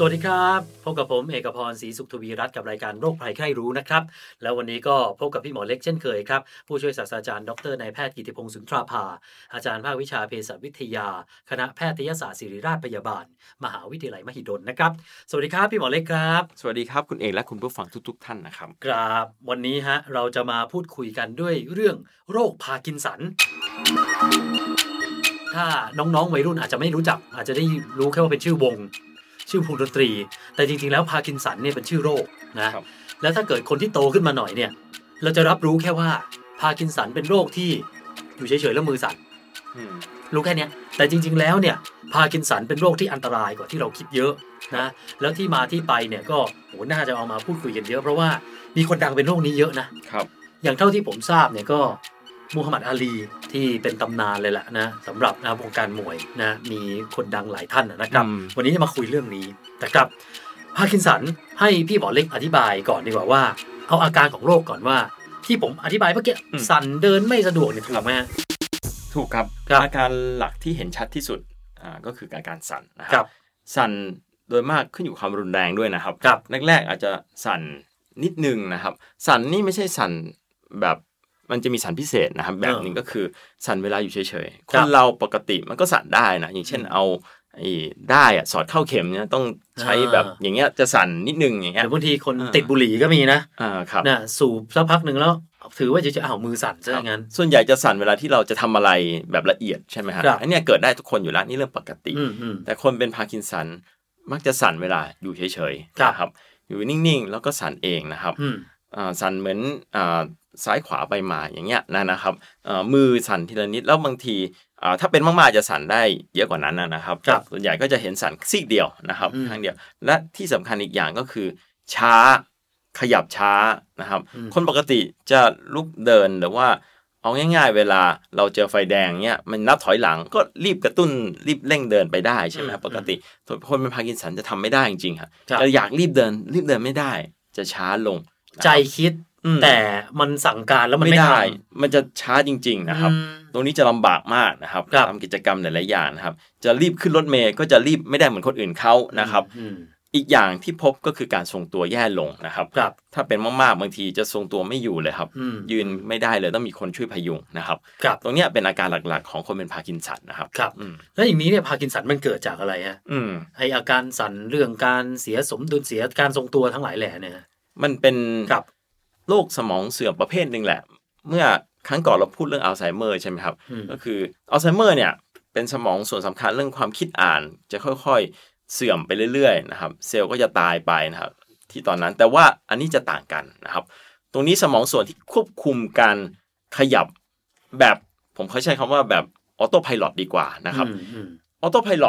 สวัสดีครับพบกับผมเอกพรศรีสุขทวีรัตน์กับรายการโรคภัยใครรู้นะครับ แล้ววันนี้ก็พบกับพี่หมอเล็กเช่นเคยครับ ผู้ช่วยศาสตราจารย์ดรนายแพทย์กิติพงศ์สุนทราภา อาจารย์ภาควิชาเภสัชวิทยา คณะแพทยศาสตร์ศิริราชพยาบาล มหาวิทยาลัยมหิดลนะครับ สวัสดีครับพี่หมอเล็กครับ สวัสดีครับคุณเอกและคุณผู้ฟังทุก ๆ ท่านนะครับครับวันนี้ฮะเราจะมาพูดคุยกันด้วยเรื่องโรคพาร์กินสันถ้าน้องๆวัยรุ่นอาจจะไม่รู้จัก อาจจะได้รู้แค่ว่าเป็นชื่อวง ชื่อวงดนตรี แต่จริงๆแล้วพาร์กินสันเนี่ยเป็นชื่อโรคนะครับแล้วถ้าเกิดคนที่โตขึ้นมาหน่อยเนี่ย เราจะรับรู้แค่ว่าพาร์กินสันเป็นโรคที่อยู่เฉยๆแล้วมือสั่นอืมรู้แค่เนี้ยแต่จริง ๆ แล้วเนี่ย พาร์กินสันเป็นโรคที่อันตรายกว่าที่เราคิดเยอะนะ แล้วที่มาที่ไปเนี่ยก็โหน่าจะเอามาพูดคุยกันเยอะ เพราะว่ามีคนดังเป็นโรคนี้เยอะนะครับ อย่างเท่าที่ผมทราบเนี่ยก็ มูฮัมหมัดอาลีที่เป็นตำนานเลยแหละนะสำหรับนะวงการมวยนะมีคนดังหลายท่านนะครับอืมวันนี้จะมาคุยเรื่องนี้นะครับพาร์กินสันให้พี่หมอเล็กอธิบายก่อนดีกว่าว่า เอาอาการของโรคก่อนว่า ที่ผมอธิบายเมื่อกี้สั่นเดินไม่สะดวกเนี่ยถูกไหมฮะถูกครับครับอาการหลักที่เห็นชัดที่สุดอ่าก็คืออาการสั่นนะคครัรับ สั่นโดยมากขึ้นอยู่กับความรุนแรงด้วยนะครับครับแรกๆอาจจะสั่นนิดนึงนะครับ สั่นนี่ไม่ใช่สั่นแบบ มันจะมีสั่นพิเศษนะครับ แบบหนึ่งก็คือสั่นเวลาอยู่เฉยๆครับคนเราปกติมันก็สั่นได้นะ อย่างเช่นเอาไอ้ด้ายอะสอดเข้าเข็มเนี่ยต้องใช้แบบอ่าอย่างเงี้ยจะสั่นนิดนึงอย่างเงี้ยหรือบางทีคนอ่าติดบุหรี่ก็มีนะอ่าครับนะสูบสักพักหนึ่งแล้ว ถือว่าจะจะอ้าวมือสั่นซะครับย่างนั้น ส่วนใหญ่จะสั่นเวลาที่เราจะทำอะไรแบบละเอียดใช่ไหมฮะครับอันเนี้ยเกิดได้ทุกคนอยู่แล้วนี่เรื่องปกติอืมอืมแต่คนเป็นพาร์กินสันมักจะสั่นเวลาอยู่เฉยๆครับนะครับอยู่นิ่งๆ แล้วก็สั่นเองนะครับอืมอ่าสั่นเหมือนอ่า ซ้ายขวาไปมาอย่างเงี้ยนะนะครับอ่ามือสั่นทีละนิดแล้วบางทีอ่าถ้าเป็นมากๆจะสั่นได้เยอะกว่านั้นนะนะครับครับส่วนใหญ่ก็จะเห็นสั่นซีกเดียวนะครับอืมข้างเดียว และที่สำคัญอีกอย่างก็คือ ช้าขยับช้านะครับอืมคนปกติจะลุกเดินหรือว่าเอาง่ายๆ เวลาเราเจอไฟแดงเนี้ยมันนับถอยหลังก็รีบกระตุ้นรีบเร่งเดินไปได้ใช่ไหมครับปกติส่วนคนเป็นพาร์กินสันจะทำไม่ได้จริงๆครับครับจะอยากรีบเดินรีบเดินไม่ได้ จะช้าลงนะครับใจคิดอืม แต่มันสั่งการแล้วมันไม่ไม่ได้ทำมันจะช้าจริงๆนะครับอืมตรงนี้จะลำบากมากนะครับครับทำกิจกรรมหลายๆอย่างนะครับ จะรีบขึ้นรถเมล์ก็จะรีบไม่ได้เหมือนคนอื่นเขานะครับอืมอีกอย่างที่พบก็คือการทรงตัวแย่ลงนะครับครับถ้าเป็นมากๆบางทีจะทรงตัวไม่อยู่เลยครับอืมยืนไม่ได้เลยต้องมีคนช่วยพยุงนะครับครับตรงเนี้ยเป็นอาการหลักๆ ของคนเป็นพาร์กินสันนะครับครับอืมแล้วอย่างนี้เนี่ยพาร์กินสันมันเกิดจากอะไรฮะอืมไออาการสั่นเรื่องการเสียสมดุลเสียการทรงตัวทั้งหลายแหล่เนี่ยฮะมันเป็นครับ โรคสมองเสื่อมประเภทหนึ่งแหละ เมื่อครั้งก่อนเราพูดเรื่องอัลไซเมอร์ใช่ไหมครับอืมก็คืออัลไซเมอร์เนี่ยเป็นสมองส่วนสำคัญเรื่องความคิดอ่าน จะค่อยๆเสื่อมไปเรื่อยๆนะครับ เซลล์ก็จะตายไปนะครับ ที่ตอนนั้นแต่ว่าอันนี้จะต่างกันนะครับ ตรงนี้สมองส่วนที่ควบคุมการขยับแบบผมเขาใช้คำว่าแบบ autopilot ดีกว่านะครับอืมอืม autopilot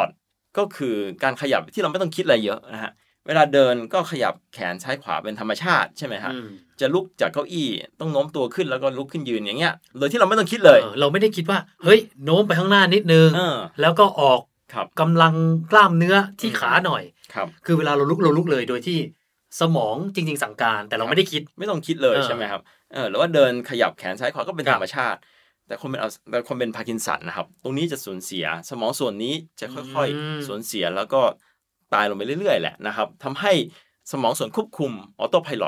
ก็คือการขยับที่เราไม่ต้องคิดอะไรเยอะนะฮะ เวลาเดินก็ขยับแขนซ้ายขวาเป็นธรรมชาติใช่ไหมฮะอืมจะลุกจากเก้าอี้ต้องโน้มตัวขึ้นแล้วก็ลุกขึ้นยืนอย่างเงี้ยโดยที่เราไม่ต้องคิดเลยเออเราไม่ได้คิดว่า เฮ้ยโน้มไปข้างหน้านิดนึงเออแล้วก็ออกครับกำลังกล้ามเนื้อที่ขาหน่อยครับคือเวลาเราลุกเราลุกเลยโดยที่สมองจริง ๆ สั่งการ แต่เราไม่ได้คิดไม่ต้องคิดเลยเออใช่ไหมครับเออหรือว่าเดินขยับแขนซ้ายขวาก็เป็นครับธรรมชาติ แต่คนเป็นอัลแต่คนเป็นพาร์กินสันนะครับ ตรงนี้จะสูญเสีย สมองส่วนนี้จะค่อย ๆสูญเสียแล้วก็ ตายลงไปเรื่อยๆแหละนะครับทำให้สมองส่วนควบคุมออโต้พายロ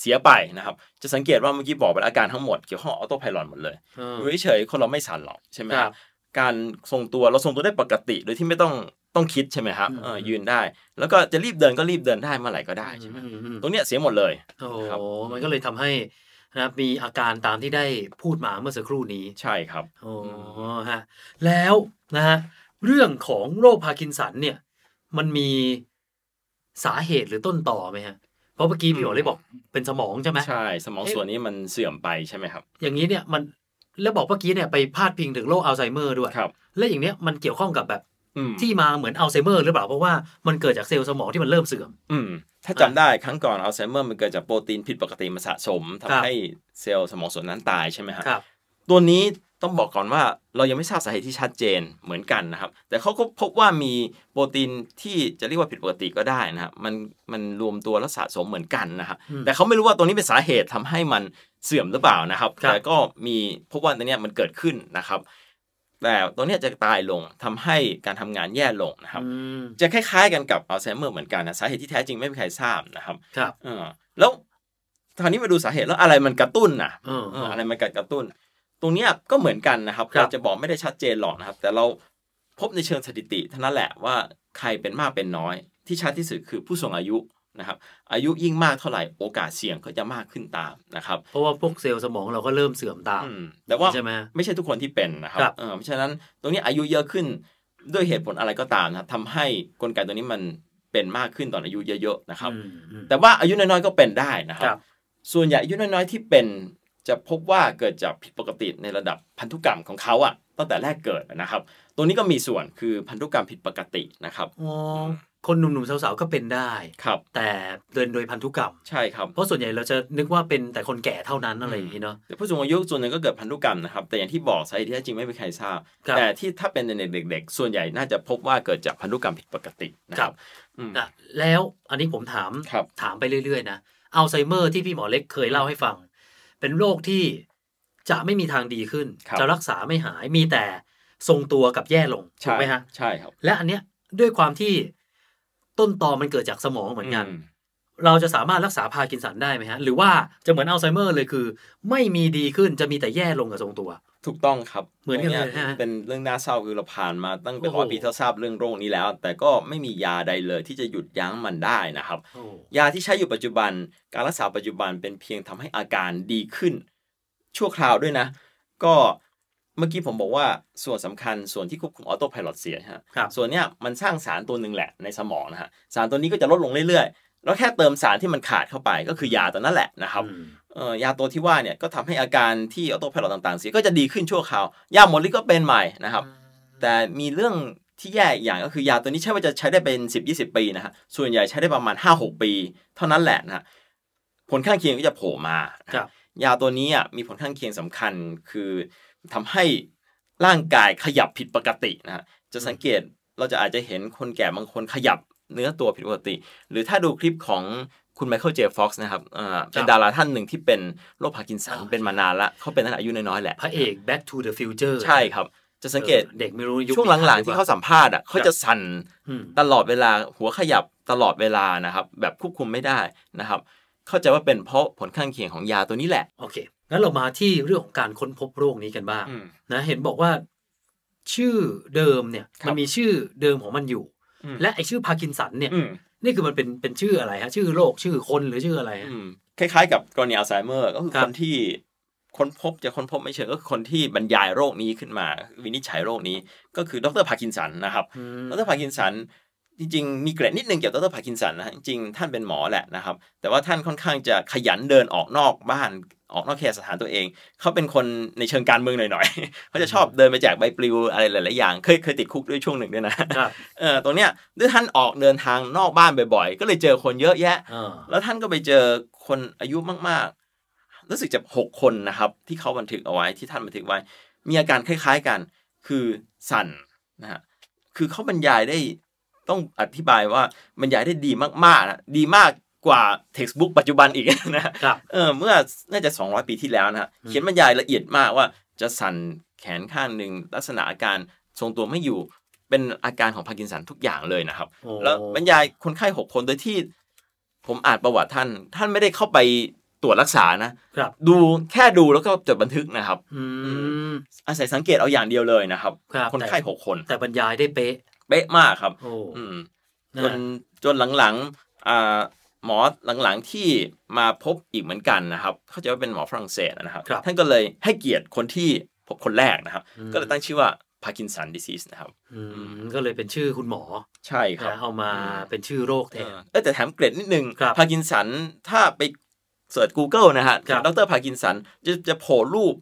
เสียไปนะครับ จะสังเกตว่าเมื่อกี้บอกไปแล้วอาการทั้งหมดเกี่ยวข้องออโต้พายロหมดเลยเอออยู่เฉยๆคนเราไม่สั่นหรอกใช่ไหมคครัรับบการทรงตัวเราทรงตัวได้ปกติโดยที่ไม่ต้องต้องคิดใช่ไหมครับอืมเออยืนได้ แล้วก็จะรีบเดินก็รีบเดินได้เมื่อไหร่ก็ได้ใช่ไหมอืมอืมตรงเนี้ยเสียหมดเลยโอ้ครับมันก็เลยทำให้นะครับมีอาการตามที่ได้พูดมาเมื่อสักครู่นี้ใช่ครับโอ้ฮะแล้วนะฮะเรื่องของโรคพาร์กินสันเนี่ย มันมีสาเหตุหรือต้นตอไหมฮะ เพราะเมื่อกี้พี่หมอเล็กบอกเป็นสมองใช่ไหมใช่ สมองส่วนนี้มันเสื่อมไปใช่ไหมครับ อย่างนี้เนี่ยมันแล้วบอกเมื่อกี้เนี่ยไปพาดพิงถึงโรคอัลไซเมอร์ด้วยครับและอย่างเนี้ยมันเกี่ยวข้องกับแบบอืมที่มาเหมือนอัลไซเมอร์หรือเปล่าเพราะว่ามันเกิดจากเซลล์สมองที่มันเริ่มเสื่อม อืมถ้าจำได้ครั้งก่อนอัลไซเมอร์มันเกิดจากโปรตีนผิดปกติมาสะสมทำครับให้เซลล์สมองส่วนนั้นตายใช่ไหมครับครับตัวนี้ ต้องบอกก่อนว่าเรายังไม่ทราบสาเหตุที่ชัดเจนเหมือนกันนะครับ แต่เขาก็พบว่ามีโปรตีนที่จะเรียกว่าผิดปกติก็ได้นะครับมันมันรวมตัวและสะสมเหมือนกันนะครับอืมแต่เขาไม่รู้ว่าตัวนี้เป็นสาเหตุทำให้มันเสื่อมหรือเปล่านะครับครับแต่ก็มีพบว่าตัวเนี้ยมันเกิดขึ้นนะครับ แต่ตัวเนี้ยจะตายลงทำให้การทำงานแย่ลงนะครับอืมจะคล้ายๆกันกับอัลไซเมอร์เหมือนกันนะสาเหตุที่แท้จริงไม่มีใครทราบนะครับครับเออแล้วคราวนี้มาดูสาเหตุแล้วอะไรมันกระตุ้นนะเออเอออะไรมันกระตุ้น ตรงเนี้ยก็เหมือนกันนะครับครับเราจะบอกไม่ได้ชัดเจนหรอกนะครับ แต่เราพบในเชิงสถิติเท่านั้นแหละว่าใครเป็นมากเป็นน้อย ที่ชัดที่สุดคือผู้สูงอายุนะครับ อายุยิ่งมากเท่าไหร่โอกาสเสี่ยงก็จะมากขึ้นตามนะครับเพราะว่าพวกเซลล์สมองเราก็เริ่มเสื่อมตามอืมแต่ว่าใช่ไหมไม่ใช่ทุกคนที่เป็นนะครับครับเออเพราะฉะนั้นตรงนี้อายุเยอะขึ้นด้วยเหตุผลอะไรก็ตามนะครับทำให้กลไกตัวนี้มันเป็นมากขึ้นตอนอายุเยอะๆนะครับอืมอืมแต่ว่าอายุน้อยๆก็เป็นได้นะคครัรับบส่วนใหญ่อายุน้อยๆที่เป็น จะพบว่าเกิดจากผิดปกติในระดับพันธุกรรมของเขาอะตั้งแต่แรกเกิดนะครับ ตัวนี้ก็มีส่วนคือพันธุกรรมผิดปกตินะครับอ๋อคนหนุ่มๆสาวๆก็เป็นได้ครับแต่เดินโดยพันธุกรรมใช่ครับเพราะส่วนใหญ่เราจะนึกว่าเป็นแต่คนแก่เท่านั้นอะไรอย่างนี้เนาะแต่ผู้สูงอายุส่วนหนึ่งก็เกิดพันธุกรรมนะครับแต่อย่างที่บอกสาเหตุที่แท้จริงไม่มีใครทราบครับแต่ที่ถ้าเป็นในเด็ก ๆ ส่วนใหญ่น่าจะพบว่าเกิดจากพันธุกรรมผิดปกตินะครับครับอืมนะแล้วอันนี้ผมถามครับถามไปเรื่อยๆนะอัลไซเมอร์ที่พี่หมอเล็กเคยเล่าให้ฟัง เป็นโรคที่จะไม่มีทางดีขึ้นครับจะรักษาไม่หายมีแต่ทรงตัวกับแย่ลงถูกใช่ไหมฮะใช่ครับ และอันเนี้ยด้วยความที่ต้นตอมันเกิดจากสมองเหมือนกันอืมเราจะสามารถรักษาพาร์กินสันได้ไหมฮะ หรือว่าจะเหมือนอัลไซเมอร์เลยคือ ไม่มีดีขึ้นจะมีแต่แย่ลงกับทรงตัว ถูกต้องครับเหมือนกันเลยตรงฮะเป็นเรื่องน่าเศร้าคือเราผ่านมาตั้งเป็นโอ้โหร้อยปีเท่าทราบเรื่องโรคนี้แล้ว แต่ก็ไม่มียาใดเลยที่จะหยุดยั้งมันได้นะครับโอ้ยาที่ใช้อยู่ปัจจุบัน การรักษาปัจจุบันเป็นเพียงทำให้อาการดีขึ้น ชั่วคราวด้วยนะ ก็เมื่อกี้ผมบอกว่าส่วนสำคัญส่วนที่ควบคุมออโต้พายโเสียฮะครับส่วนเนี้ยมันสร้างสารตัวหนึ่งแหละในสมองนะฮะสารตัวนี้ก็จะลดลงเรื่อยๆ แล้วแค่เติมสารที่มันขาดเข้าไปก็คือยาตัวนั้นแหละนะครับอืมเอ่อยาตัวที่ว่าเนี่ยก็ทำให้อาการที่ออโต้พายโต่างๆเสียก็จะดีขึ้นชั่วคราว ยาหมดฤทธิ์ก็เป็นใหม่นะครับ แต่มีเรื่องที่แย่อีกอย่างก็คือยาตัวนี้ใช่ว่าจะใช้ได้เป็น 10 20 ปีนะฮะส่วนใหญ่ใช้ได้ประมาณ 5-6 ปี เท่านั้นแหละนะฮะผลข้างเคียงก็จะโผล่มานะฮะครับยาตัวนี้อะมีผลข้างเคียงสำคัญคือทำให้ร่างกายขยับผิดปกตินะฮะจะสังเกตเราจะอาจจะเห็นคนแก่บางคนขยับ เนื้อตัวผิดปกติ หรือถ้าดูคลิปของคุณ Michael J. Fox นะครับอ่าเป็นดาราท่านหนึ่งที่เป็นโรคพาร์กินสันอ่าเป็นมานานละเขาเป็นตั้งแต่อายุน้อยๆแหละ พระเอก Back to the Future ใช่ครับ จะสังเกตออเด็กไม่รู้ยุคช่วงหลังๆ ที่เขาสัมภาษณ์อะเขาจะสั่นอืมตลอดเวลาหัวขยับตลอดเวลานะครับ แบบควบคุมไม่ได้นะครับ เข้าใจว่าเป็นเพราะผลข้างเคียงของยาตัวนี้แหละโอเคงั้นเรามาที่เรื่องของการค้นพบโรคนี้กันบ้างอืมนะเห็นบอกว่า ชื่อเดิมเนี่ยครับมันมีชื่อเดิมของมันอยู่อืม และไอชื่อพาร์กินสันเนี่ยอืมนี่คือมันเป็นเป็นชื่ออะไรฮะชื่อโรคชื่อคนหรือชื่ออะไรฮะอืมคล้ายๆ กับกรณีอัลไซเมอร์ก็คือครับคนที่ค้นพบจะค้นพบไม่เชิงก็คือคนที่บรรยายโรคนี้ขึ้นมา วินิจฉัยโรคนี้ก็คือดรพาร์กินสันนะครับอืมดรพาร์กินสันจริงๆ มีเกร็ดนิดนึงเกี่ยวกับดรพาร์กินสันนะฮะจริงๆท่านเป็นหมอแหละนะครับ แต่ว่าท่านค่อนข้างจะขยันเดินออกนอกบ้าน ออกนอกเขตสถานตัวเอง เขาเป็นคนในเชิงการเมืองหน่อยๆเขาจะชอบเดินไปแจกใบปลิวอะไรหลายๆอย่าง เคยเคยติดคุกด้วยช่วงหนึ่งด้วยนะครับเออตรงเนี้ยด้วยท่านออกเดินทางนอกบ้านบ่อยๆ ก็เลยเจอคนเยอะแยะอ่าแล้วท่านก็ไปเจอคนอายุมากๆ รู้สึกจะหกคนนะครับ ที่เขาบันทึกเอาไว้ที่ท่านบันทึกไว้ มีอาการคล้ายๆกัน คือสั่นนะฮะคือเขาบรรยายได้ต้องอธิบายว่าบรรยายได้ดีมากๆนะดีมาก กว่า textbook ปัจจุบันอีกนะฮะครับเออเมื่อน่าจะ 200 ปีที่แล้วนะฮะเขียนบรรยายละเอียดมากว่าจะสั่นแขนข้างหนึ่งลักษณะอาการทรงตัวไม่อยู่เป็นอาการของพาร์กินสันทุกอย่างเลยนะครับโอ้แล้วบรรยายคนไข้หกคนโดยที่ผมอ่านประวัติท่าน ท่านไม่ได้เข้าไปตรวจรักษานะครับ ดูแค่ดูแล้วก็จดบันทึกนะครับอืมอาศัยสังเกตเอาอย่างเดียวเลยนะครับครับคนไข้แต่หกคน แต่บรรยายได้เป๊ะ เป๊ะมากครับโอ้อืมนะจนจนหลังๆอ่า หมอหลังๆที่มาพบอีกเหมือนกันนะครับ เข้าใจว่าเป็นหมอฝรั่งเศสนะครับครับ ท่านก็เลยให้เกียรติคนที่พบคนแรกนะครับอืมก็เลยตั้งชื่อว่า Parkinson's disease นะครับอืมก็เลยเป็นชื่อคุณหมอ ใช่ครับนะเอามาเป็นชื่อโรคแทนเออเอ้ยแต่แถมเกร็ดนิดนึงครับพาร์กินสันถ้าไปเสิร์ช Google นะฮะครับดรพาร์กินสันจะจะโผล่รูป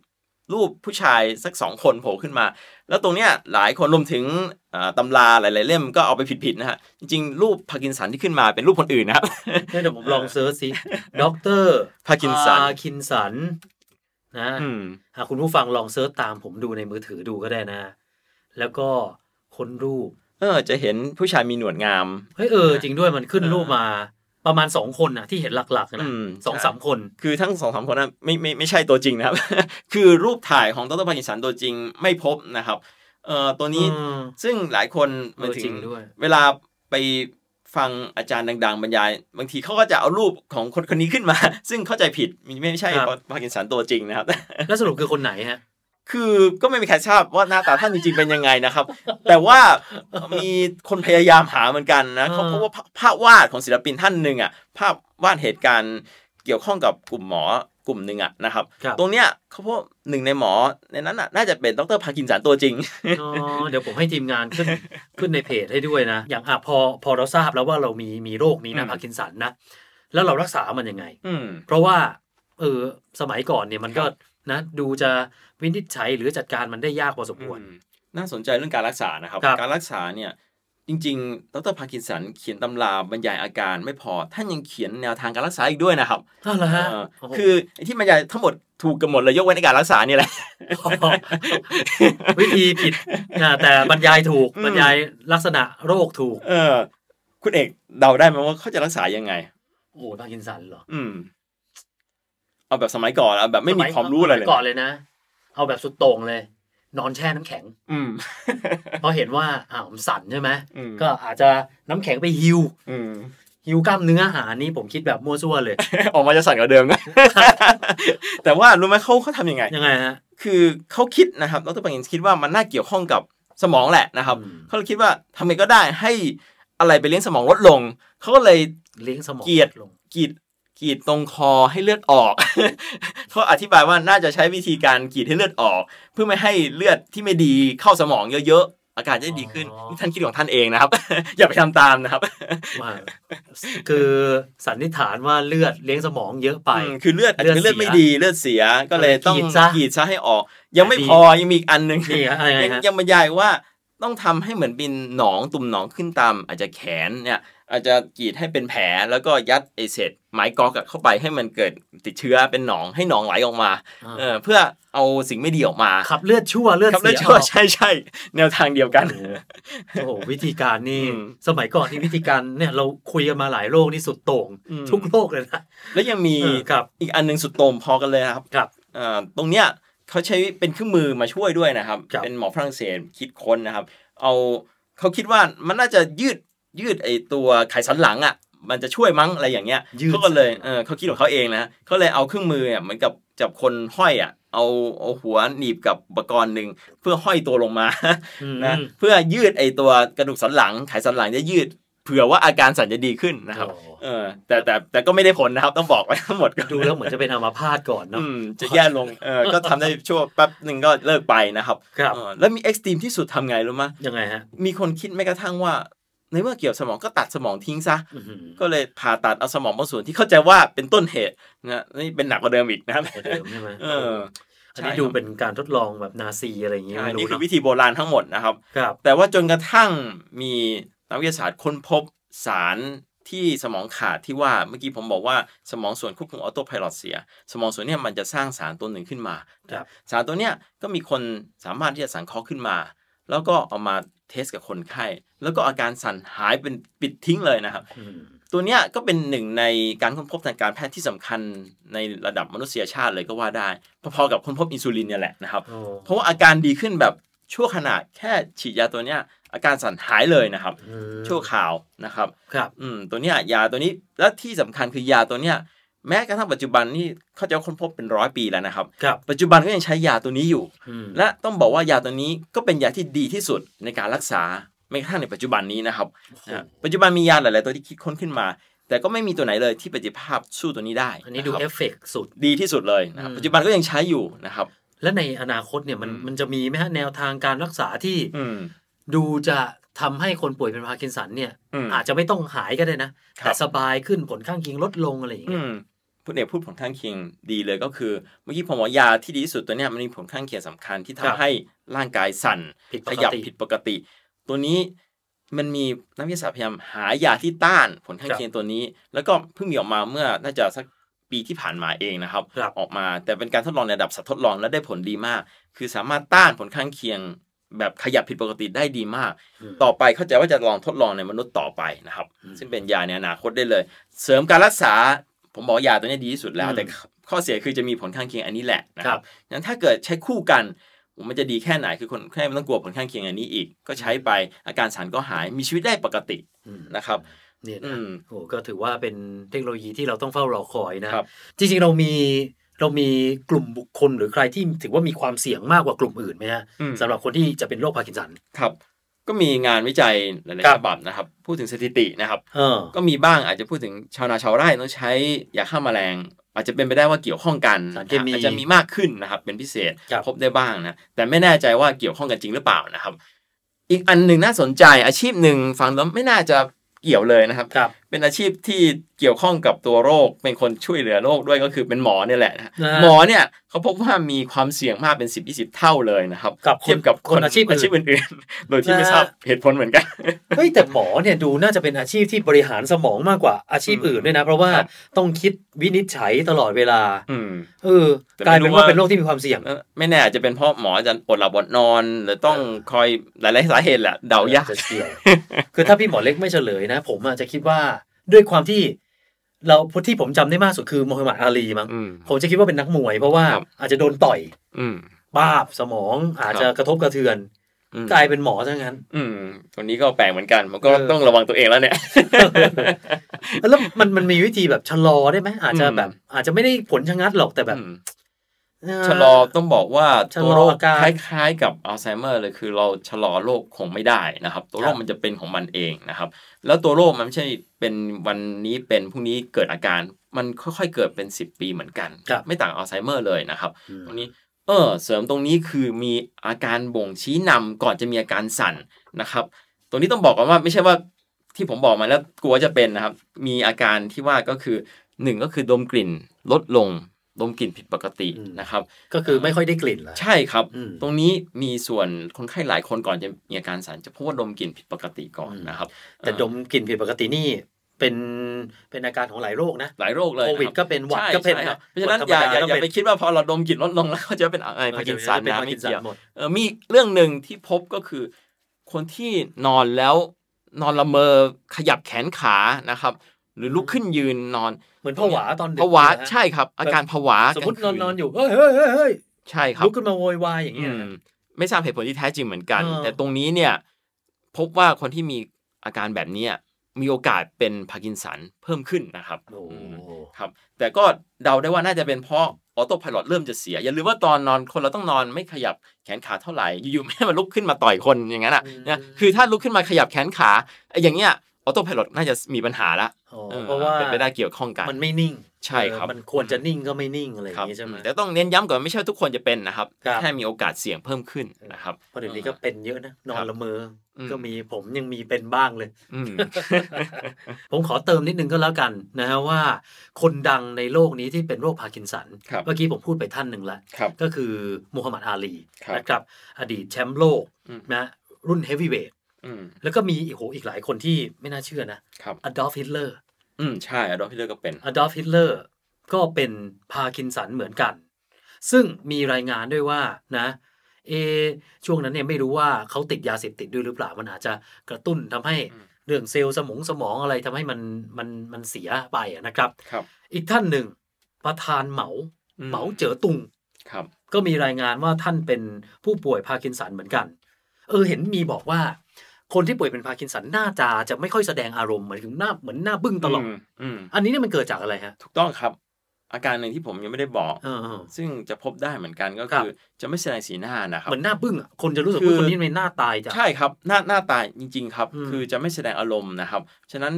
รูปผู้ชายสักสองคนโผล่ขึ้นมา แล้วตรงเนี้ยหลายคนรวมถึงอ่าตำราหลายๆเล่มก็เอาไปผิดๆนะฮะ จริงๆ รูปพาร์กินสันที่ขึ้นมาเป็นรูปคนอื่นนะครับเดี๋ยวผมลอง search สิด็อกเตอร์พาร์กินสันพาร์กินสันนะอืมหากคุณผู้ฟังลอง search ตามผมดูในมือถือดูก็ได้นะ แล้วก็ค้นรูป เออ จะเห็นผู้ชายมีหนวดงาม เฮ้ยเออ จริงด้วยมันขึ้นเออรูปมา ประมาณสองคนนะที่เห็นหลักๆนะอืมสองใช่สามคน คือทั้งสองสามคนนั้นไม่ไม่ไม่ใช่ตัวจริงนะครับ คือรูปถ่ายของดรพากินสันตัวจริงไม่พบนะครับเอ่อตัวนี้อืมซึ่งหลายคนเออหมายถึจริงด้วยเวลาไปฟังอาจารย์ดัง ๆ บรรยาย บางทีเขาก็จะเอารูปของคนคนนี้ขึ้นมา ซึ่งเข้าใจผิดมันไม่ใช่พากินสันตัวจริงนะครับ แล้วสรุปคือคนไหนฮะ คือก็ไม่มีใครทราบว่าหน้าตาท่านจริงๆเป็นยังไงนะครับ แต่ว่ามีคนพยายามหาเหมือนกันนะเขาอ่าเพราะว่าภาภาพวาดของศิลปินท่านหนึ่งอะภาพวาดเหตุการณ์เกี่ยวข้องกับกลุ่มหมอกลุ่มหนึ่งอะนะครับครับ ตรงเนี้ยเขาพบหนึ่งในหมอในนั้นอะน่าจะเป็นดร.พาร์กินสันตัวจริงอ๋อเดี๋ยวผมให้ทีมงานขึ้นขึ้นในเพจให้ด้วยนะ อย่างอะพอพอเราทราบแล้วว่าเรามีมีโรคนี้นะอืมพาร์กินสันนะแล้วเรารักษามันยังไง อืมเพราะว่าเออสมัยก่อนเนี่ยมันก็ นะดูจะวินิจฉัยหรือจัดการมันได้ยากพอสมควรอืมน่าสนใจเรื่องการรักษานะครับครับการรักษาเนี่ยจริงๆ ดร.พาร์กินสันเขียนตำราบรรยายอาการไม่พอ ท่านยังเขียนแนวทางการรักษาอีกด้วยนะครับอ้าวเหรอฮะเออโอ้โหคือไอ้ที่บรรยายทั้งหมดถูกกันหมดเลยยกเว้นในการรักษานี่แหละ วิธีผิดนะแต่บรรยายถูกอืมบรรยายลักษณะโรคถูก เออ คุณเอกเดาได้ไหมว่าเขาจะรักษายังไง โอ้พาร์กินสันเหรอ อืม เอาแบบสมัยก่อนเอาแบบไม่มีสยความรู้อะไรเลยก่อนเลยนะ เอาแบบสุดโต่งเลย นอนแช่น้ำแข็ง อืมเพราะเห็นว่าอ้าวมันสั่นใช่ไหมอืมก็อาจจะน้ำแข็งไปฮิวอืมฮิวกล้ามเนื้อหานี่ผมคิดแบบมั่วซั่วเลย ออกมาจะสั่นกว่าเดิมแต่ว่ารู้ไหมเขาเขาทำยังไงยังไงฮะคือเขาคิดนะครับดรปังยินคิดว่ามันน่าเกี่ยวข้องกับสมองแหละนะครับอืมเขาเลยคิดว่าทำไงก็ได้ให้อะไรไปเลี้ยงสมองลดลงเขาก็เลยเลี้ยงสมองเกลียดลงกรีด กรีดตรงคอให้เลือดออกเขาอธิบายว่าน่าจะใช้วิธีการกรีดให้เลือดออก เพื่อไม่ให้เลือดที่ไม่ดีเข้าสมองเยอะๆ อาการจะได้ดีขึ้นนี่ท่านคิดของท่านเองนะครับ อย่าไปทำตามนะครับว่าคือสันนิษฐานว่าเลือดเลี้ยงสมองเยอะไปอืมคือเลือดอาจจะเป็นเลืเลืออดดเสียไม่ดีเลือดเสียก็เลยต้องกรีดซะกรีดซะให้ออก ยังไม่ดีพอยังมีอีกอันหนึ่งนี่ฮะอะไรไงยังฮะยังบรรยายว่าต้องทำให้เหมือนเป็นหนองตุ่มหนองขึ้นตามอาจจะแขนเนี่ย อาจจะกรีดให้เป็นแผลแล้วก็ยัดไอเศษไม้กอกอะเข้าไปให้มันเกิดติดเชื้อเป็นหนองให้หนองไหลออกมาอ่าเออเพื่อเอาสิ่งไม่ดีออกมาขับเลือดชั่วเลือดครับเสีแล้วยชั่วออกใช่ใช่แนวทางเดียวกันโอ้โหวิธีการนี่อืมสมัยก่อนที่วิธีการเนี่ยเราคุยกันมาหลายโรคนี่สุดโต่งอืมทุกโรคเลยนะแล้วยังมีเออครับอีกอันหนึงสุดโต่งพอกันเลยนะครับครับเอ่อตรงเนี้ยเขาใช้เป็นเครื่องมือมาช่วยด้วยนะครับครับ เป็นหมอฝรั่งเศสคิดค้นนะครับ เอาเขาคิดว่ามันน่าจะยืด ยืดไอตัวไขสันหลังอะมันจะช่วยมั้งอะไรอย่างเงี้ยยืดเขาก็เลยเออเขาคิดของเขาเองนะเขาเลยเอาเครื่องมืออะเหมือนกับจับคนห้อยอะเอาเอาหัวหนีบกับอุปกรณ์หนึ่งเพื่อห้อยตัวลงมาอืมนะเพื่อยืดไอตัวกระดูกสันหลังไขสันหลังจะยืดเผื่อว่าอาการสั่นจะดีขึ้นนะครับโอ้เออ แต่แต่แต่ก็ไม่ได้ผลนะครับ ต้องบอกไว้ทั้งหมดก่อนดูแล้วเหมือนจะเป็นอัมาพาตก่อนเนาะอืมจะแย่ลง เออ ก็ทำได้ชั่วแป๊บหนึ่งก็เลิกไปนะครับ ครับเออแล้วมีเอ็กซ์ตรีมที่สุดทำไงรู้ไหมยยังไงฮะ มีคนคิดแม้กระทั่งว่า ในเมื่อเกี่ยวสมองก็ตัดสมองทิ้งซะอื้อหือก็เลยผ่าตัดเอาสมองบางส่วนที่เข้าใจว่าเป็นต้นเหตุนะนี่เป็นหนักกว่าเดิมอีกนะครับกว่าเดิมใช่ไหมเอออันนี้ดูเป็นการทดลองแบบนาซีอะไรอย่างเงี้ยใช่ไม่นี่รู้คือเนาะวิธีโบราณทั้งหมดนะครับครับ แต่ว่าจนกระทั่งมีนักวิทยาศาสตร์ค้นพบสารที่สมองขาดที่ว่าเมื่อกี้ผมบอกว่าสมองส่วนควบคุมออโต้ไพลอตเสีย สมองส่วนเนี้ยมันจะสร้างสารตัวหนึ่งขึ้นมาครับสารตัวเนี้ยก็มีคนสามารถที่จะสังเคราะห์ขึ้นมา แล้วก็เอามาเทสกับคนไข้ แล้วก็อาการสั่นหายเป็นปิดทิ้งเลยนะครับอืมตัวเนี้ยก็เป็นหนึ่งในการค้นพบทางการแพทย์ที่สำคัญในระดับมนุษยชาติเลยก็ว่าได้ พอๆกับค้นพบอินซูลินเนี่ยแหละนะครับโอ้เพราะว่าอาการดีขึ้นแบบชั่วขณะแค่ฉีดยาตัวเนี้ยอาการสั่นหายเลยนะครับอืมชั่วข่าวนะครับครับอืมตัวเนี้ยยาตัวนี้แล้วที่สำคัญคือยาตัวเนี้ย แม้กระทั่งปัจจุบันนี่เขาจะค้นพบเป็นร้อยปีแล้วนะครับครับปัจจุบันก็ยังใช้ยาตัวนี้อยู่อืมและต้องบอกว่ายาตัวนี้ก็เป็นยาที่ดีที่สุดในการรักษาแม้กระทั่งในปัจจุบันนี้นะครับโอ้โหอะปัจจุบันมียาหลาย ๆ ตัวที่คิดค้นขึ้นมา แต่ก็ไม่มีตัวไหนเลยที่ประสิทธิภาพสู้ตัวนี้ได้อันนี้ดูนะครับเอฟเฟกต์สุดดีที่สุดเลยนะครับอืมปัจจุบันก็ยังใช้อยู่นะครับ และในอนาคตเนี่ยมันอืมมันจะมีไหมฮะแนวทางการรักษาที่อืมดูจะทำให้คนป่วยเป็นพาร์กินสันเนี่ยอืมอาจจะไม่ต้องหายก็ได้นะครับแต่สบายขึ้นผลข้างเคียงลดลงอะไรอย่างอืเงี้ย มคุณเอกพูดผลข้างเคียงดีเลยก็คือ เมื่อกี้ผมบอกยาที่ดีที่สุดตัวเนี้ยมันมีผลข้างเคียงสำคัญที่ทำให้ร่างกายสั่นผิดปขกยับติผิดปกติ ตัวนี้มันมีนักวิทยาศาสตร์พยายามหายาที่ต้านผลข้างเคียงตัวนี้ แล้วก็เพิ่งมีออกมาเมื่อน่าจะสักปีที่ผ่านมาเองนะครับครับออกมาแต่เป็นการทดลองในระดับสัตว์ทดลองและได้ผลดีมาก คือสามารถต้านผลข้างเคียง แบบขยับผิดปกติได้ดีมากอืมต่อไปเข้าใจว่าจะลองทดลองในมนุษย์ต่อไปนะครับอืมซึ่งเป็นยาในอนาคตได้เลย เสริมการรักษา ผมบอกยาตัวนี้ดีที่สุดแล้วอืมแต่ข้อเสียคือจะมีผลข้างเคียงอันนี้แหละนะคครัรับบงั้นถ้าเกิดใช้คู่กันมันจะดีแค่ไหนคือคนแค่ไม่ต้องกลัวผลข้างเคียงอันนี้อีก ก็ใช้ไปอาการสั่นก็หายมีชีวิตได้ปกติอืมนะครับเนี่ยอืมนะโอ้ก็ถือว่าเป็นเทคโนโลยีที่เราต้องเฝ้ารอคอยนะครับจริงๆเรามีเรามีกลุ่มบุคคลหรือใครที่ถือว่ามีความเสี่ยงมากกว่ากลุ่มอื่นไหมฮะอืมสำหรับคนที่จะเป็นโรคพาร์กินสันครับ ก็มีงานวิจัยหลายครัๆบฉบับนะครับ พูดถึงสถิตินะครับเออก็มีบ้างอาจจะพูดถึงชาวนาชาวไร่ต้องใช้ยาฆ่าแมลง อาจจะเป็นไปได้ว่าเกี่ยวข้องกันสารเคมีอาจจะมีมากขึ้นนะครับ เป็นพิเศษครับพบได้บ้างนะแต่ไม่แน่ใจว่าเกี่ยวข้องกันจริงหรือเปล่านะครับ อีกอันหนึ่งน่าสนใจอาชีพหนึ่งฟังแล้วไม่น่าจะเกี่ยวเลยนะครับครับ เป็นอาชีพที่เกี่ยวข้องกับตัวโรค เป็นคนช่วยเหลือโรคด้วยก็คือเป็นหมอเนี่ยแหละนะนะหมอเนี่ยเขาพบว่ามีความเสี่ยงมากเป็น 10 20 เท่าเลยนะครับกับคนเทียบกับคนอาชีพอื่นอาชีพอื่นๆ โดยที่ไม่นะทราบเหตุผลเหมือนกันเฮ้ยแต่หมอเนี่ยดูน่าจะเป็นอาชีพที่บริหารสมองมากกว่าอาชีพอื่นด้วยนะ เพราะว่าครับต้องคิดวินิจฉัยตลอดเวลาอืมเออแต่กลายไม่เป็นรู้ว่าว่าเป็นโรคที่มีความเสี่ยงเอ่อไม่แน่อาจจะเป็นเพราะหมอจะอดหลับอดนอน หรือต้องคอยหลายๆสาเหตุแหละเดายากจะเกี่ยวคือถ้าพี่หมอเล็กไม่เฉลยนะ ผมอาจจะคิดว่า ด้วยความที่เราที่ผมจำได้มากสุดคือโมฮัมหมัดอาลีมั้งอืมผมจะคิดว่าเป็นนักมวย เพราะว่าครับอาจจะโดนต่อย อืมป้าบสมองอาจจะกระทบกระเทือนอืมกลายเป็นหมอซะงั้น อืมตัวนี้ก็แปลกเหมือนกัน มันก็เออต้องระวังตัวเองแล้วเนี่ย แล้วมันมันมีวิธีแบบชะลอได้ไหมอาจจะแบบ อาจจะไม่ได้ผลชะงัดหรอกแต่แบบอืมเอ่อ ชะลอต้องบอกว่าชะตัวลอโรคอาการคล้ายๆ กับอัลไซเมอร์เลยคือเราชะลอโรคคงไม่ได้นะครับ ตัวโรคครับมันจะเป็นของมันเองนะครับ แล้วตัวโรคมันไม่ใช่เป็นวันนี้เป็นพรุ่งนี้เกิดอาการ มันค่อยๆเกิดเป็น 10 ปีเหมือนกันครับไม่ต่างอัลไซเมอร์เลยนะครับอืมตรงนี้เออเสริมตรงนี้คือมีอาการบ่งชี้นำก่อนจะมีอาการสั่นนะครับ ตรงนี้ต้องบอกกันว่าไม่ใช่ว่าที่ผมบอกมาแล้วกลัวจะเป็นนะครับ มีอาการที่ว่าก็คือหนึ่งก็คือดมกลิ่นลดลง ดมกลิ่นผิดปกติอืมนะครับ ก็คือไม่ค่อยได้กลิ่นเหรอใช่ครับอืมตรงนี้มีส่วนคนไข้หลายคนก่อนจะมีอาการสั่นจะพบว่าดมกลิ่นผิดปกติก่อนอืมนะครับ แต่ดมกลิ่นผิดปกตินี่เป็นเป็นอาการของหลายโรคนะ หลายโรคเลยโควิดนะครับก็เป็นหวัดใช่ก็เป็นใช่ครับนะเพราะฉะนั้นหวัดอย่าธรรมดาอย่าก็อย่าเป็นไปคิดว่าพอเราดมกลิ่นลดลงแล้วก็จะเป็นเอ่อพาร์กินสันเป็นนะพาร์กินสันไม่เกี่ยวหมดเออมีเรื่องหนึ่งที่พบก็คือ คนที่นอนแล้วนอนละเมอขยับแขนขานะครับ หรือลุกขึ้นยืนนอน เหมือนผวาตอนดึกผวานะฮะใช่ครับ อาการผวาสมมตินอนกลางคืนอนอยู่เฮ้ยเฮ้ยเฮ้ยเฮ้ยใช่ครับลุกขึ้นมาโวยวายอย่างเงี้ยอืมไม่ทราบเหตุผลที่แท้จริงเหมือนกันเออแต่ตรงนี้เนี่ยพบว่าคนที่มีอาการแบบเนี้ยมีโอกาสเป็นพาร์กินสันเพิ่มขึ้นนะครับโอ้อืมครับ แต่ก็เดาได้ว่าน่าจะเป็นเพราะ autopilot เริ่มจะเสีย อย่าลืมว่าตอนนอนคนเราต้องนอนไม่ขยับแขนขาเท่าไหร่ อยู่ๆแม่มาลุกขึ้นมาต่อยคนอย่างนั้นอะนะคือถ้าลุกขึ้นมาขยับแขนขาไอ้อย่างเงี้ย autopilot น่าจะมีปัญหาละอ๋อออเพราะว่าเป็นไปได้เกี่ยวข้องกัน มันไม่นิ่ง ใช่ครับเออมันควรจะนิ่งก็ไม่นิ่งอะไรอย่างงี้ครับใช่ไหมแต่ต้องเน้นย้ำก่อนไม่ใช่ทุกคนจะเป็นนะครับครับ แค่มีโอกาสเสี่ยงเพิ่มขึ้นนะครับเพราะเดี๋ยวนี้ก็เป็นเยอะนะ ครับนอนละเมออืมก็มีผมยังมีเป็นบ้างเลยอืมผมขอเติมนิดนึงก็แล้วกันนะฮะว่า คนดังในโลกนี้ที่เป็นโรคพาร์กินสันครับเมื่อกี้ผมพูดไปท่านหนึ่งแล้วครับก็คือมูฮัมหมัดอาลีครับนะครับ อดีตแชมป์โลกอืมนะรุ่น heavyweight อืม แล้วก็มีอีกโหอีกหลายคนที่ไม่น่าเชื่อนะครับอดอล์ฟฮิตเลอร์อืมใช่อดอล์ฟฮิตเลอร์ก็เป็นอดอล์ฟฮิตเลอร์ก็เป็นพาร์กินสันเหมือนกัน ซึ่งมีรายงานด้วยว่านะเอะช่วงนั้นเนี่ยไม่รู้ว่าเขาติดยาเสพติดด้วยหรือเปล่ามันอาจจะกระตุ้นทำให้อืมเรื่องเซลล์สมองสมองอะไรทำให้มันมันมันเสียไปอะนะครับครับ อีกท่านหนึ่งประธานเหมาอืมเหมาเจ๋อตุงครับ ก็มีรายงานว่าท่านเป็นผู้ป่วยพาร์กินสันเหมือนกัน เออเห็นมีบอกว่า คนที่ป่วยเป็นพาร์กินสันหน้าตาจะไม่ค่อยแสดงอารมณ์เหมือนถึงหน้าเหมือนหน้าบึ้งตลอดอืมอันนี้เนี่ยมันเกิดจากอะไรฮะ ถูกต้องครับ อาการหนึ่งที่ผมยังไม่ได้บอกเออเออซึ่งจะพบได้เหมือนกันก็ครับคือ จะไม่แสดงสีหน้านะครับ เหมือนหน้าบึ้งอะ คนจะรู้สึกคือว่าคนนี้เป็นหน้าตายจ้ะ ใช่ครับ หน้าหน้าตายจริง ๆ ครับอืมคือจะไม่แสดงอารมณ์นะครับ ฉะนั้น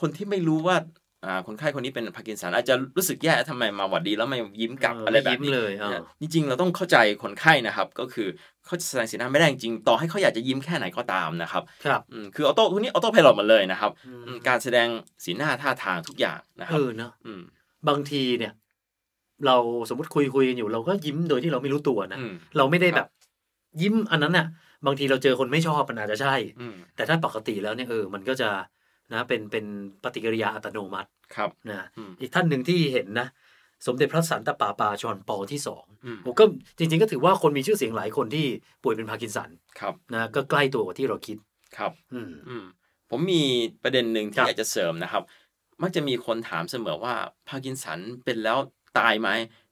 คนที่ไม่รู้ว่าอ่า คนไข้คนนี้เป็นพาร์กินสันอาจจะรู้สึกแย่ทำไมมาหวัดดีแล้วไม่ยิ้มกลับเออออะไรแบบไม่ยิ้มนี้เลยเออนี่จริงๆ เราต้องเข้าใจคนไข้นะครับ ก็คือเขาจะแสดงสีหน้าไม่ได้จริงๆต่อให้เขาอยากจะยิ้มแค่ไหนก็ตามนะครับครับอืมคือ auto ทุกนี้ autopilot หมดเลยนะครับอืมอืมการแสดงสีหน้าท่าทางทุกอย่างนะครับเออเนาะอืมบางทีเนี่ย เราสมมติคุยคุยกันอยู่ เราก็ยิ้มโดยที่เราไม่รู้ตัวนะอืมเราไม่ได้ครับแบบ ยิ้มอันนั้นน่ะ บางทีเราเจอคนไม่ชอบมันอาจจะใช่อืมแต่ถ้าปกติแล้วเนี่ยเออมันก็จะ นะเป็นเป็นปฏิกิริยาอัตโนมัติครับนะอืมอีกท่านหนึ่งที่เห็นนะ สมเด็จพระสันตะปาปาจอห์นปอลที่สองอืมผมก็จริง ๆ ก็ถือว่าคนมีชื่อเสียงหลายคนที่ป่วยเป็นพาร์กินสันครับนะก็ใกล้ตัวกว่าที่เราคิดครับ อืมอืมผมมีประเด็นหนึ่งครับที่อยากจะเสริมนะครับ มักจะมีคนถามเสมอว่าพาร์กินสันเป็นแล้วตายไหม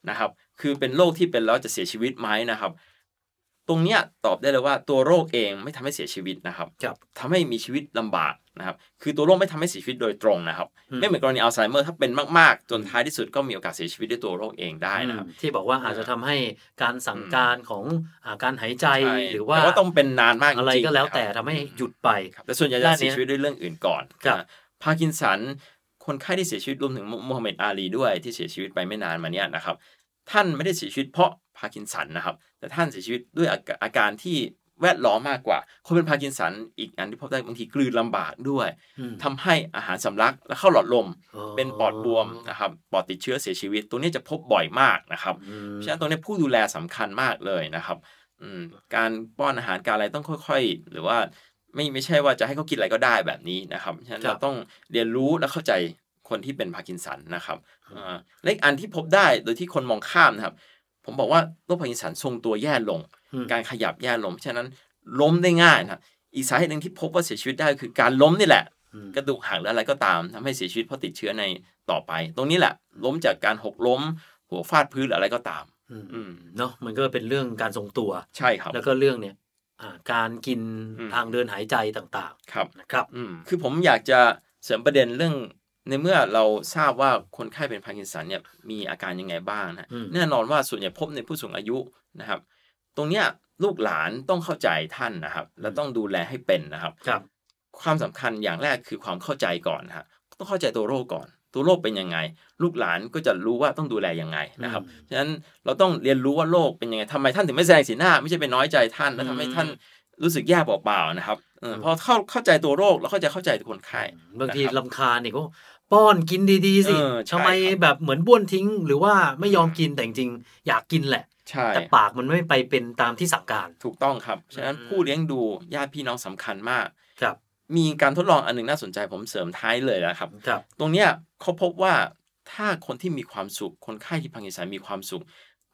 นะครับ คือเป็นโรคที่เป็นแล้วจะเสียชีวิตไหมนะครับตรงเนี้ยตอบได้เลยว่าตัวโรคเองไม่ทำให้เสียชีวิตนะครับครับทำให้มีชีวิตลำบาก นะครับคือตัวโรคไม่ทำให้เสียชีวิตโดยตรงนะครับอืมไม่เหมือนกรณีอัลไซเมอร์ถ้าเป็นมากๆ จนท้ายที่สุดก็มีโอกาสเสียชีวิตด้วยตัวโรคเองได้นะครับอืมที่บอกว่าอาจจะทำให้การสั่งอืมการของอาการหายใจใช่หรือว่าแต่ว่าต้องเป็นนานมากอะไรจริงๆก็แล้วนะครับแต่ทำให้หยุดไปครับแต่ส่วนใหญ่จะด้านเนี้ยเสียชีวิตด้วยเรื่องอื่นก่อนครับนะพาร์กินสันคนไข้ที่เสียชีวิตรวมถึงมูฮัมหมัดอาลีด้วยที่เสียชีวิตไปไม่นานมาเนี้ยนะครับท่านไม่ได้เสียชีวิตเพราะพาร์กินสันนะครับ แต่ท่านเสียชีวิตด้วยอาการอาการที่ แวดล้อมมากกว่า คนเป็นพาร์กินสันอีกอันที่พบได้บางทีกลืนลำบากด้วยอืมทำให้อาหารสำลักและเข้าหลอดลมอ๋อเป็นปอดบวมนะครับปอดติดเชื้อเสียชีวิต ตัวนี้จะพบบ่อยมากนะครับอืมเพราะฉะนั้นตรงนี้ผู้ดูแลสำคัญมากเลยนะครับอืมการป้อนอาหารการอะไรต้องค่อยๆ หรือว่าไม่ไม่ใช่ว่าจะให้เขากินอะไรก็ได้แบบนี้นะครับฉะนั้นเราต้องเรียนรู้และเข้าใจคนที่เป็นพาร์กินสันนะครับอ่าและอีกอันที่พบได้โดยที่คนมองข้ามนะครับ ผมบอกว่าโรคพาร์กินสันทรงตัวแย่ลงอืม การขยับแย่ลงฉะนั้นล้มได้ง่ายนะครับอีกสาเหตุหนึ่งที่พบว่าเสียชีวิตได้คือการล้มนี่แหละอืมกระดูกหักหรืออะไรก็ตามทำให้เสียชีวิตเพราะติดเชื้อในต่อไป ตรงนี้แหละ ล้มจากการหกล้ม หัวฟาดพื้นหรืออะไรก็ตามอืมอืมเนาะมันก็เป็นเรื่องการทรงตัวใช่ครับแล้วก็เรื่องเนี่ยอ่าการกินอืมทางเดินหายใจต่างครับๆนะครับอืมคือผมอยากจะเสริมประเด็นเรื่องในเมื่อเราทราบว่าคนไข้เป็นพาร์กินสันเนี่ยมีอาการยังไงบ้างนะอืมแน่นอนว่าส่วนใหญ่พบในผู้สูงอายุนะครับ ตรงเนี้ยลูกหลานต้องเข้าใจท่านนะครับ และต้องดูแลให้เป็นนะครับ ครับ ความสำคัญอย่างแรกคือความเข้าใจก่อนนะฮะต้องเข้าใจตัวโรคก่อน ตัวโรคเป็นยังไง ลูกหลานก็จะรู้ว่าต้องดูแลยังไงนะครับอืมฉะนั้นเราต้องเรียนรู้ว่าโรคเป็นยังไงทำไมท่านถึงไม่แสดงสีหน้า ไม่ใช่ไปน้อยใจท่านแล้วทำให้ท่านรู้สึกแย่เปล่าๆนะครับเอออืมพอเข้าเข้าใจตัวโรคแล้วเข้าใจเข้าใจตัวคนไข้บางทีนะครับรำคาญเนี่ยก็ป้อนกินดีๆสิเออใช่ทำไมครับแบบเหมือนบ้วนทิ้ง หรือว่าไม่ยอมกินแต่จริงๆอยากกินแหละ ใช่แต่ปากมันไม่ไปเป็นตามที่สั่งการ ถูกต้องครับ ฉะนั้นอืมผู้เลี้ยงดูญาติพี่น้องสำคัญมากครับ มีการทดลองอันหนึ่งน่าสนใจผมเสริมท้ายเลยนะครับ ครับ ตรงเนี้ยเขาพบว่าถ้าคนที่มีความสุข คนไข้ที่พาร์กินสันมีความสุข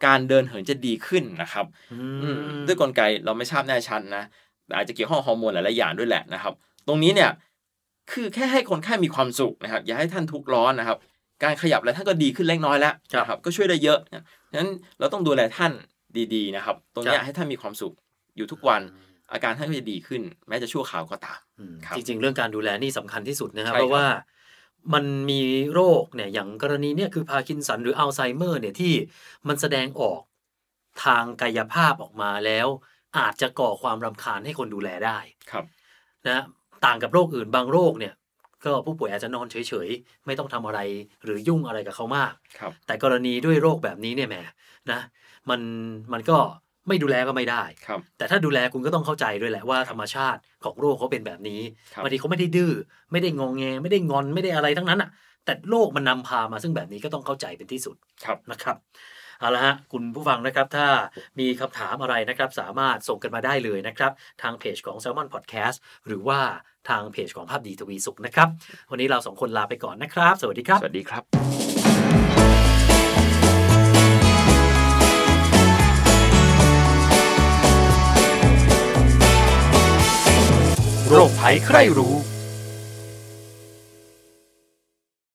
การเดินเหินจะดีขึ้นนะครับอือืมมด้วยกลไกเราไม่ทราบแน่ชัดนะแต่อาจจะเกี่ยวข้องกับฮอร์โมนหลายๆอย่างด้วยแหละนะครับ ตรงนี้เนี่ยคือแค่ให้คนไข้มีความสุขนะครับ อย่าให้ท่านทุกข์ร้อนนะครับ การขยับอะไรท่านก็ดีขึ้นเล็กน้อยแล้วนะครับ ก็ช่วยได้เยอะนะฉะนั้นเราต้องดูแลท่านดีๆนะครับ ตรงเนี้ยให้ท่านมีความสุขอยู่ทุกวันอาการท่านก็จะดีขึ้น แม้จะชั่วคราวก็ตามอืมครับจริง ๆ เรื่องการดูแลนี่สำคัญที่สุดนะครับใช่ครับ เพราะว่ามันมีโรคเนี่ยอย่างกรณีเนี่ยคือพาร์กินสันหรืออัลไซเมอร์เนี่ยที่มันแสดงออกทางกายภาพออกมาแล้ว อาจจะก่อความรำคาญให้คนดูแลได้ครับนะต่างกับโรคอื่นบางโรคเนี่ย ก็ผู้ป่วยอาจจะนอนเฉยๆ ไม่ต้องทำอะไรหรือยุ่งอะไรกับเขามากครับแต่กรณีด้วยโรคแบบนี้เนี่ยแหมนะมันมันก็ไม่ดูแลก็ไม่ได้ครับแต่ถ้าดูแลคุณก็ต้องเข้าใจด้วยแหละว่าธรรมชาติของโรคเขาเป็นแบบนี้ครับบางทีเขาไม่ได้ดื้อไม่ได้งองแง ไม่ได้งอนไม่ได้อะไรทั้งนั้นอะ แต่โรคมันนำพามาซึ่งแบบนี้ก็ต้องเข้าใจเป็นที่สุดครับนะครับ เอาละฮะคุณผู้ฟังนะครับถ้ามีคำถามอะไรนะครับสามารถส่งกันมาได้เลยนะครับทางเพจของ Salmon Podcast หรือว่าทางเพจของภาพดีทวีสุขนะครับ วันนี้เราสองคนลาไปก่อนนะครับ สวัสดีครับ สวัสดีครับโรคภัยใครรู้